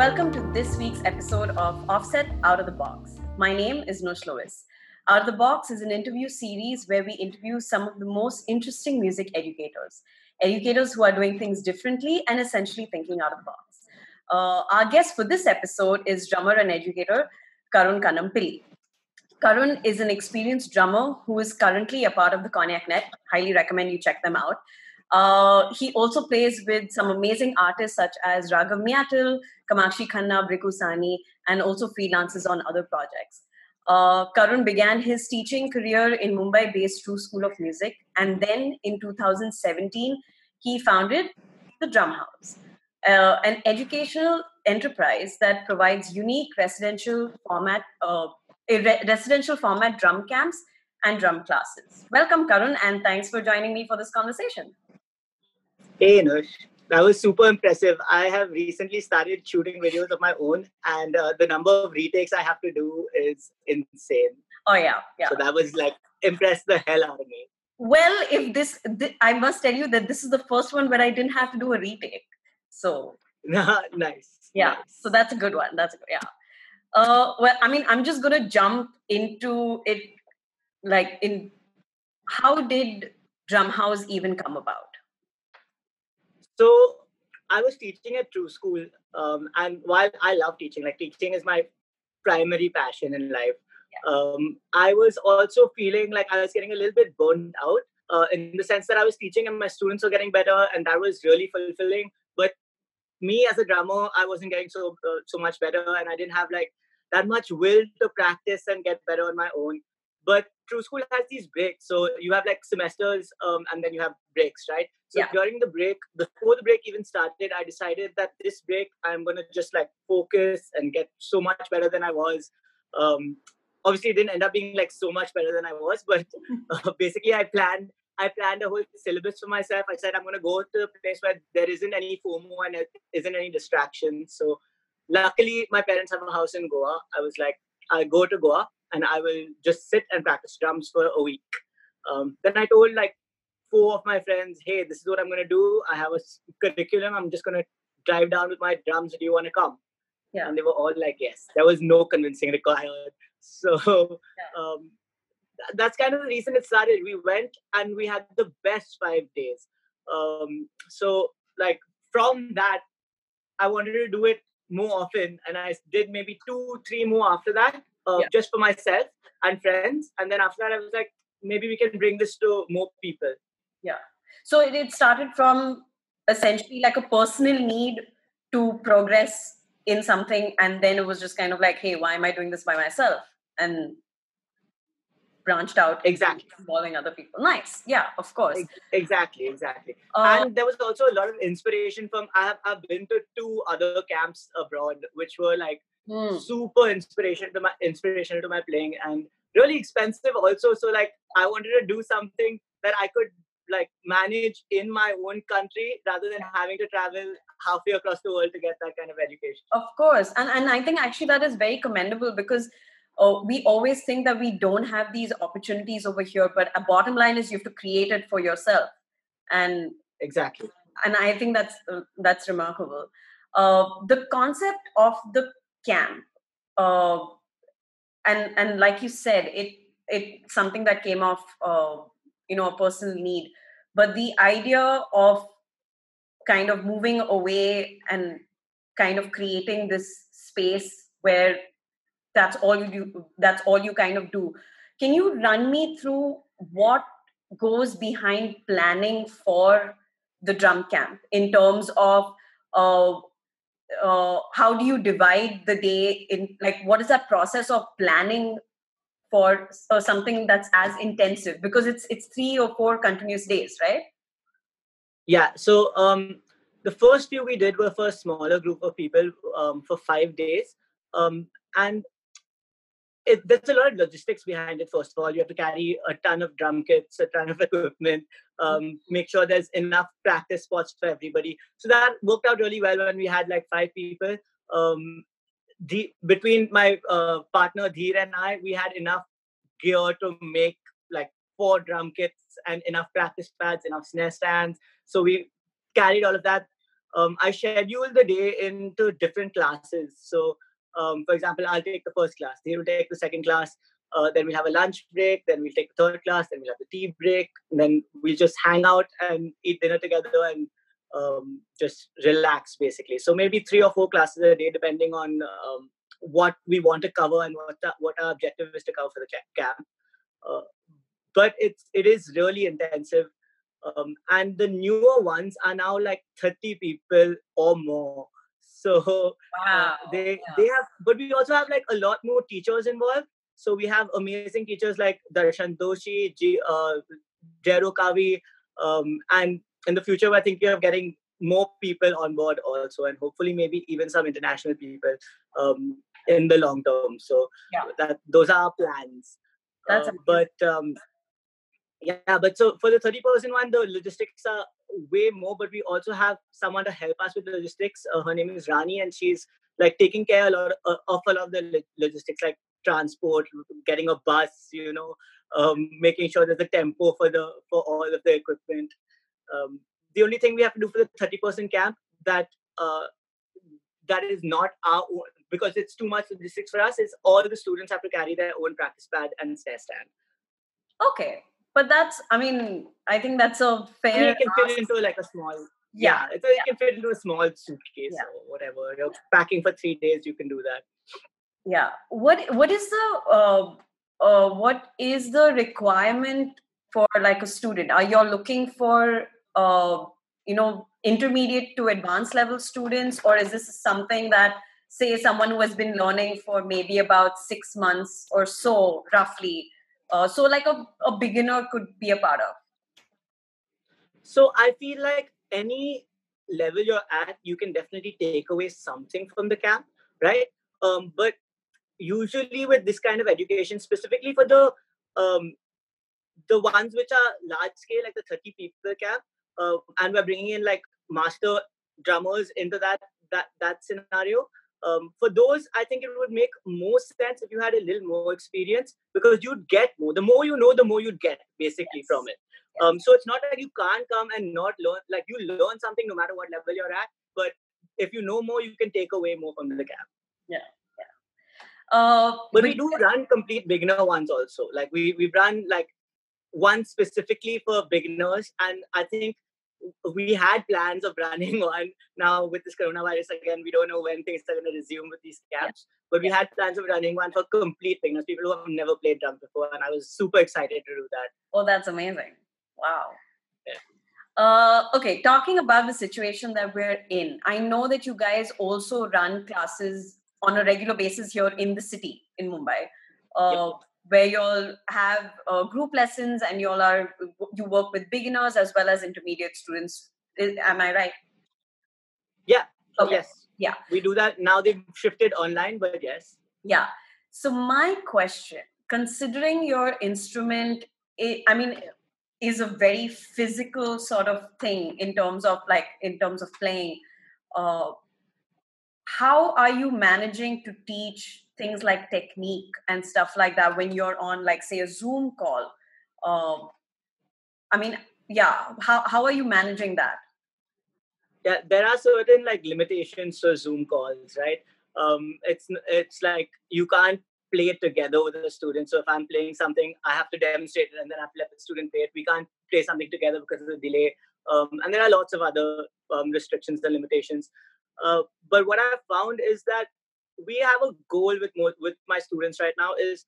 welcome to this week's episode of Offset Out of the Box. My name is Nush Lewis. Out of the Box is an interview series where we interview some of the most interesting music educators, educators who are doing things differently and essentially thinking out of the box. Uh, our guest for this episode is drummer and educator Karun Kanampilly. Karun is an experienced drummer who is currently a part of the Koniac Net. Highly recommend you check them out. Uh, he also plays with some amazing artists such as Raghav Meattle, Kamakshi Khanna, Bhrigu Sahni, and also freelances on other projects. Uh, Karun began his teaching career in Mumbai based True School of Music, and then in 2017, he founded the Drum House, uh, an educational enterprise that provides unique residential format, uh, re- residential format drum camps and drum classes. Welcome, Karun, and thanks for joining me for this conversation. Hey, Nush. That was super impressive. I have recently started shooting videos of my own, and uh, the number of retakes I have to do is insane. Oh yeah, yeah. So that was like impressed the hell out of me. Well, if this, th- I must tell you that this is the first one where I didn't have to do a retake. So nice. Yeah. nice. So that's a good one. That's a good, yeah. Uh, well, I mean, I'm just gonna jump into it. Like, in how did Drumhouse even come about? So I was teaching at True School, um, and while I love teaching, like teaching is my primary passion in life. Um, I was also feeling like I was getting a little bit burned out uh, in the sense that I was teaching and my students were getting better, and that was really fulfilling. But me as a drummer, I wasn't getting so uh, so much better, and I didn't have like that much will to practice and get better on my own. But True School has these breaks, so you have like semesters, um, and then you have breaks, right? So Yeah. during the break, before the break even started, I decided that this break I'm gonna just like focus and get so much better than I was. Um, obviously, it didn't end up being like so much better than I was, but uh, basically, I planned. I planned a whole syllabus for myself. I said I'm gonna go to a place where there isn't any FOMO and it isn't any distractions. So, luckily, my parents have a house in Goa. I was like, I'll go to Goa and I will just sit and practice drums for a week. Um, then I told like four of my friends, hey, this is what I'm going to do. I have a curriculum. I'm just going to drive down with my drums. Do you want to come? Yeah. And they were all like, yes. There was no convincing required. So um, th- that's kind of the reason it started. We went and we had the best five days. Um, so, like, from that, I wanted to do it more often. And I did maybe two, three more after that, uh, Yeah. just for myself and friends. And then after that, I was like, maybe we can bring this to more people. Yeah. So it, it started from essentially like a personal need to progress in something, and then it was just kind of like, hey, why am I doing this by myself? And branched out Exactly. involving other people. Nice, yeah, of course. Exactly, exactly. Uh, and there was also a lot of inspiration from I have I've been to two other camps abroad, which were like hmm. super inspiration to my inspirational to my playing and really expensive also. So like I wanted to do something that I could like manage in my own country rather than having to travel halfway across the world to get that kind of education. Of course, and and I think actually that is very commendable because uh, we always think that we don't have these opportunities over here, but a bottom line is you have to create it for yourself, and Exactly. and I think that's uh, that's remarkable. Uh, the concept of the camp, uh, and and like you said, it it's something that came off, uh, you know, a personal need, but the idea of kind of moving away and kind of creating this space where that's all you do that's all you kind of do. Can you run me through what goes behind planning for the drum camp in terms of uh, uh, how do you divide the day in like what is that process of planning for uh, something that's as intensive because it's it's three or four continuous days right Yeah. So um, the first few we did were for a smaller group of people um, for five days, um, and it, there's a lot of logistics behind it. First of all, you have to carry a ton of drum kits, a ton of equipment, um, make sure there's enough practice spots for everybody. So that worked out really well when we had like five people. Um, the, between my uh, partner Dheer and I, we had enough gear to make like four drum kits and enough practice pads, enough snare stands. So we carried all of that. um, I scheduled the day into different classes. So, um, for example, I'll take the first class. They will take the second class. Uh, then we'll have a lunch break. Then we'll take the third class. Then we'll have the tea break. Then we'll just hang out and eat dinner together and um, just relax, basically. So maybe three or four classes a day, depending on um, what we want to cover and what the, what our objective is to cover for the camp. Uh, but it's it is really intensive um, and the newer ones are now like 30 people or more so uh, wow. uh, they yeah. they have but we also have like a lot more teachers involved so we have amazing teachers like darshan doshi G, uh, Jero Kavi, um, and in the future I think we're thinking of getting more people on board also and hopefully maybe even some international people um, in the long term so yeah. that those are our plans That's uh, but um, yeah but so for the 30 person one the logistics are way more but we also have someone to help us with logistics. Uh, her name is rani and she's like taking care a lot uh, of a lot of the logistics like transport getting a bus you know um, making sure there's a tempo for the for all of the equipment. Um, the only thing we have to do for the 30 person camp that uh, that is not our own because it's too much logistics for us is all the students have to carry their own practice pad and snare stand. Okay but that's i mean i think that's a fair I mean, it can fit into like a small yeah, yeah. it can fit into a small suitcase yeah. or whatever you're packing for three days you can do that yeah what what is the uh, uh, what is the requirement for like a student are you looking for uh, you know intermediate to advanced level students or is this something that say someone who has been learning for maybe about six months or so roughly uh, so like a, a beginner could be a part of. So i feel like any level you're at you can definitely take away something from the camp right? Um, but usually with this kind of education specifically for the um, the ones which are large scale like the 30 people camp uh, and we're bringing in like master drummers into that that that scenario um, for those, I think it would make more sense if you had a little more experience because you'd get more. The more you know, the more you'd get basically yes. from it. Yes. Um, so it's not like you can't come and not learn. Like you learn something no matter what level you're at. But if you know more, you can take away more from the camp. Yeah. yeah. Uh, but we do run complete beginner ones also. Like we we run like one specifically for beginners, and I think we had plans of running one. Now with this coronavirus again, we don't know when things are going to resume with these camps. Yeah. But we had plans of running one for complete beginners, people who have never played drums before, and I was super excited to do that. Oh, that's amazing! Wow. Yeah. Uh, okay, talking about the situation that we're in, I know that you guys also run classes on a regular basis here in the city in Mumbai. Uh, yep where you'll have uh, group lessons and you'll are you work with beginners as well as intermediate students. Am i right? Yeah. Okay. yes. Yeah. We do that. Now they've shifted online but yes. Yeah. So my question considering your instrument i mean is a very physical sort of thing in terms of like in terms of playing uh, how are you managing to teach things like technique and stuff like that when you're on like say a zoom call um, i mean yeah how, how are you managing that? Yeah there are certain like limitations to zoom calls right? Um, it's it's like you can't play it together with the student. So if i'm playing something i have to demonstrate it and then i have to let the student play it. We can't play something together because of the delay. Um, and there are lots of other um, restrictions and limitations. Uh, but what I've found is that we have a goal with with my students right now is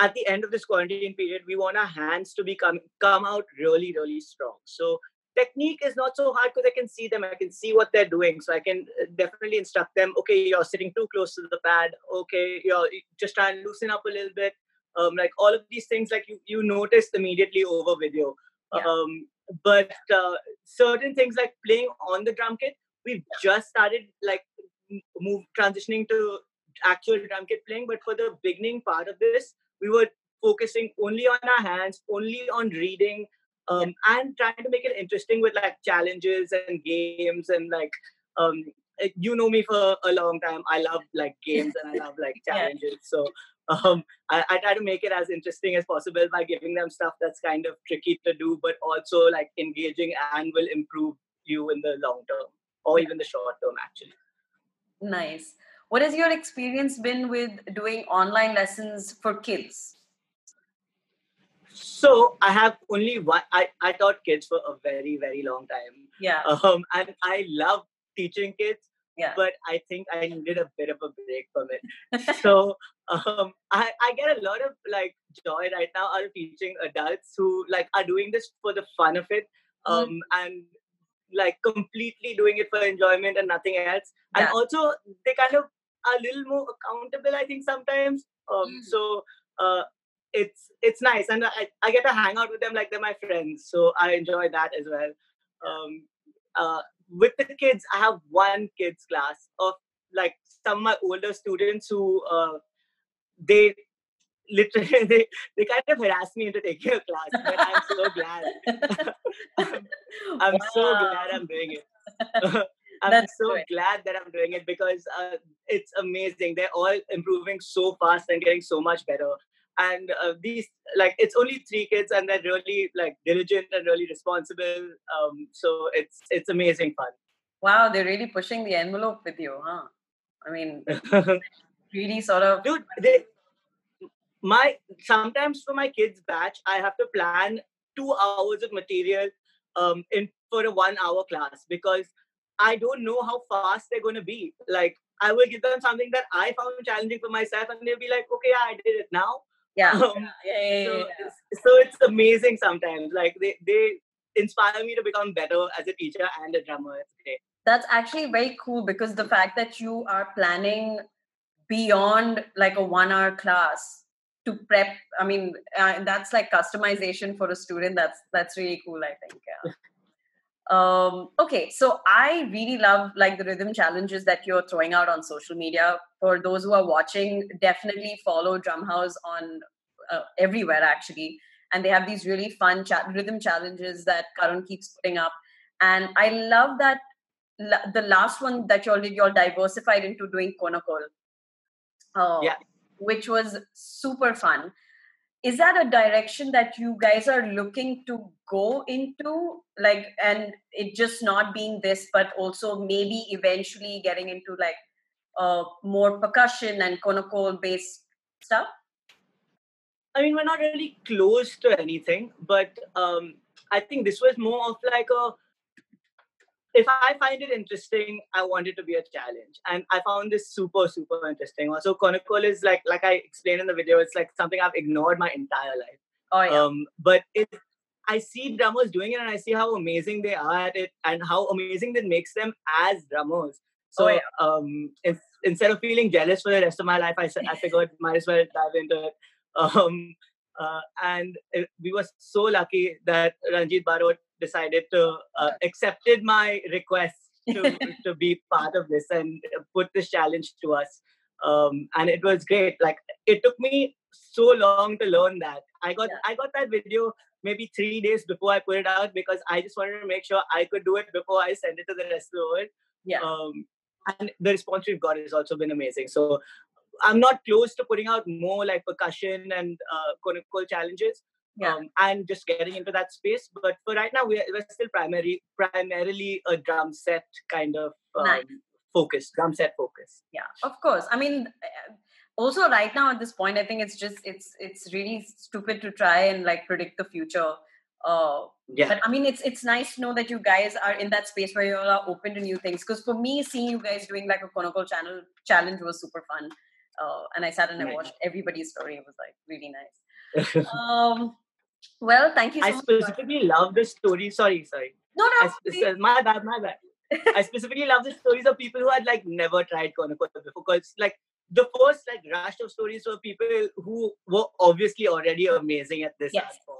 at the end of this quarantine period, we want our hands to become come out really, really strong. So technique is not so hard because I can see them, I can see what they're doing. So I can uh, definitely instruct them, okay, you're sitting too close to the pad, okay, you're just trying to loosen up a little bit. Um, like all of these things, like you you notice immediately over video. Yeah. Um, but uh, certain things like playing on the drum kit, we've just started like move transitioning to actual drum kit playing but for the beginning part of this we were focusing only on our hands only on reading um, and trying to make it interesting with like challenges and games and like um, you know me for a long time. I love like games and i love like challenges. So um, I, I, try to make it as interesting as possible by giving them stuff that's kind of tricky to do but also like engaging and will improve you in the long term or even the short term actually. Nice. What has your experience been with doing online lessons for kids? So I have only one. I, I taught kids for a very very long time. Yeah. Um, and I love teaching kids. Yeah. But I think I needed a bit of a break from it. so um, I, I get a lot of like joy right now out of teaching adults who like are doing this for the fun of it mm-hmm. um, mm. and like completely doing it for enjoyment and nothing else. And also they kind of are a little more accountable i think sometimes. Um, mm. so uh, it's it's nice. And I, I get to hang out with them like they're my friends. So i enjoy that as well. Um, uh, with the kids i have one kids class of like some of my older students who uh, they literally they, they kind of harassed me into taking a class but i'm so glad. I'm, I'm wow. so glad i'm doing it. I'm That's so great. glad that i'm doing it because uh, it's amazing. They're all improving so fast and getting so much better. And uh, these like it's only three kids and they're really like diligent and really responsible. Um, so it's it's amazing fun. Wow they're really pushing the envelope with you huh? I mean really sort of dude they my sometimes for my kids batch i have to plan two hours of material um in for a one hour class because i don't know how fast they're going to be. Like i will give them something that i found challenging for myself and they'll be like okay yeah, i did it now. Yeah, um, yeah, yeah, so, yeah, so it's amazing sometimes. Like they they inspire me to become better as a teacher and a drummer that's actually very cool because the fact that you are planning beyond like a one hour class to prep i mean uh, that's like customization for a student that's that's really cool i think yeah. um okay so i really love like the rhythm challenges that you're throwing out on social media. For those who are watching definitely follow drumhouse on uh, everywhere actually. And they have these really fun cha- rhythm challenges that Karun keeps putting up. And i love that la- the last one that you all did you all diversified into doing konnakol. Uh, yeah which was super fun. Is that a direction that you guys are looking to go into? Like, and it just not being this, but also maybe eventually getting into like uh, more percussion and konnakol based stuff? I mean, we're not really close to anything, but um, I think this was more of like a if I find it interesting, I want it to be a challenge. And I found this super, super interesting. Also, Konnakol is like, like I explained in the video, it's like something I've ignored my entire life. Oh, yeah. Um, but it, I see drummers doing it and I see how amazing they are at it and how amazing it makes them as drummers. So, oh, yeah. um, if, instead of feeling jealous for the rest of my life, I, I figured might as well dive into it. Um, uh, and it, we were so lucky that Ranjit Barot decided to uh, accepted my request to, to be part of this and put this challenge to us. Um, and it was great. Like it took me so long to learn that. I got yeah. I got that video maybe three days before I put it out because I just wanted to make sure I could do it before I send it to the rest of the world. Yeah. Um, and the response we've got has also been amazing. So I'm not close to putting out more like percussion and uh, challenges, yeah. Um, and just getting into that space. But for right now, we're, we're still primarily primarily a drum set kind of um, nice. focus, drum set focus. Yeah, of course. I mean, uh, also right now at this point, I think it's just it's it's really stupid to try and like predict the future. Uh, yeah. But I mean, it's it's nice to know that you guys are in that space where you all are open to new things. Because for me, seeing you guys doing like a Konnakol channel challenge was super fun. Uh, and I sat and I watched everybody's story. It was like really nice. um, well, thank you. So I specifically love the story. Sorry, sorry. No, no. I, my bad, my bad. I specifically love the stories of people who had like never tried Konnakol before, because like the first like rush of stories were people who were obviously already amazing at this yes. art form,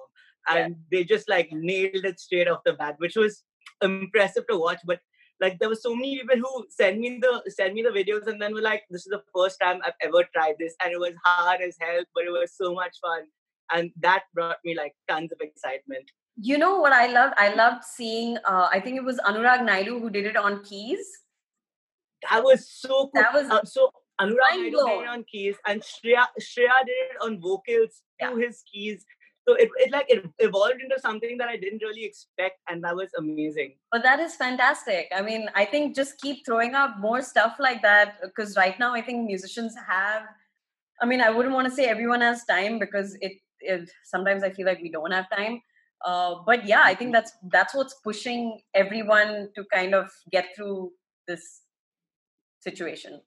and yeah. they just like nailed it straight off the bat, which was impressive to watch. But like there were so many people who send me the send me the videos and then were like, "This is the first time I've ever tried this, and it was hard as hell, but it was so much fun." And that brought me like tons of excitement. You know what i loved? I loved seeing uh, i think it was anurag naidu who did it on keys. That was so cool. that was uh, so anurag naidu did it on keys and shreya shreya did it on vocals yeah. to his keys. So it, it like it evolved into something that i didn't really expect and that was amazing. But that is fantastic. I mean i think just keep throwing up more stuff like that because right now i think musicians have i mean i wouldn't want to say everyone has time because it, it sometimes i feel like we don't have time uh, but yeah i think mm-hmm. that's that's what's pushing everyone to kind of get through this situation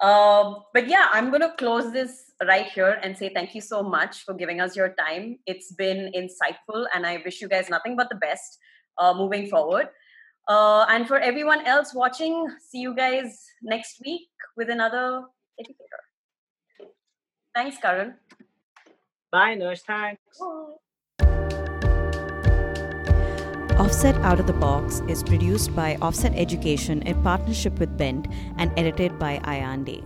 um, but yeah, I'm going to close this right here and say thank you so much for giving us your time. It's been insightful, and I wish you guys nothing but the best uh, moving forward. Uh, and for everyone else watching, see you guys next week with another educator. Thanks, Karun. Bye, Nush. Thanks. Bye. Offset Out of the Box is produced by Offset Education in partnership with Bent and edited by Ayande.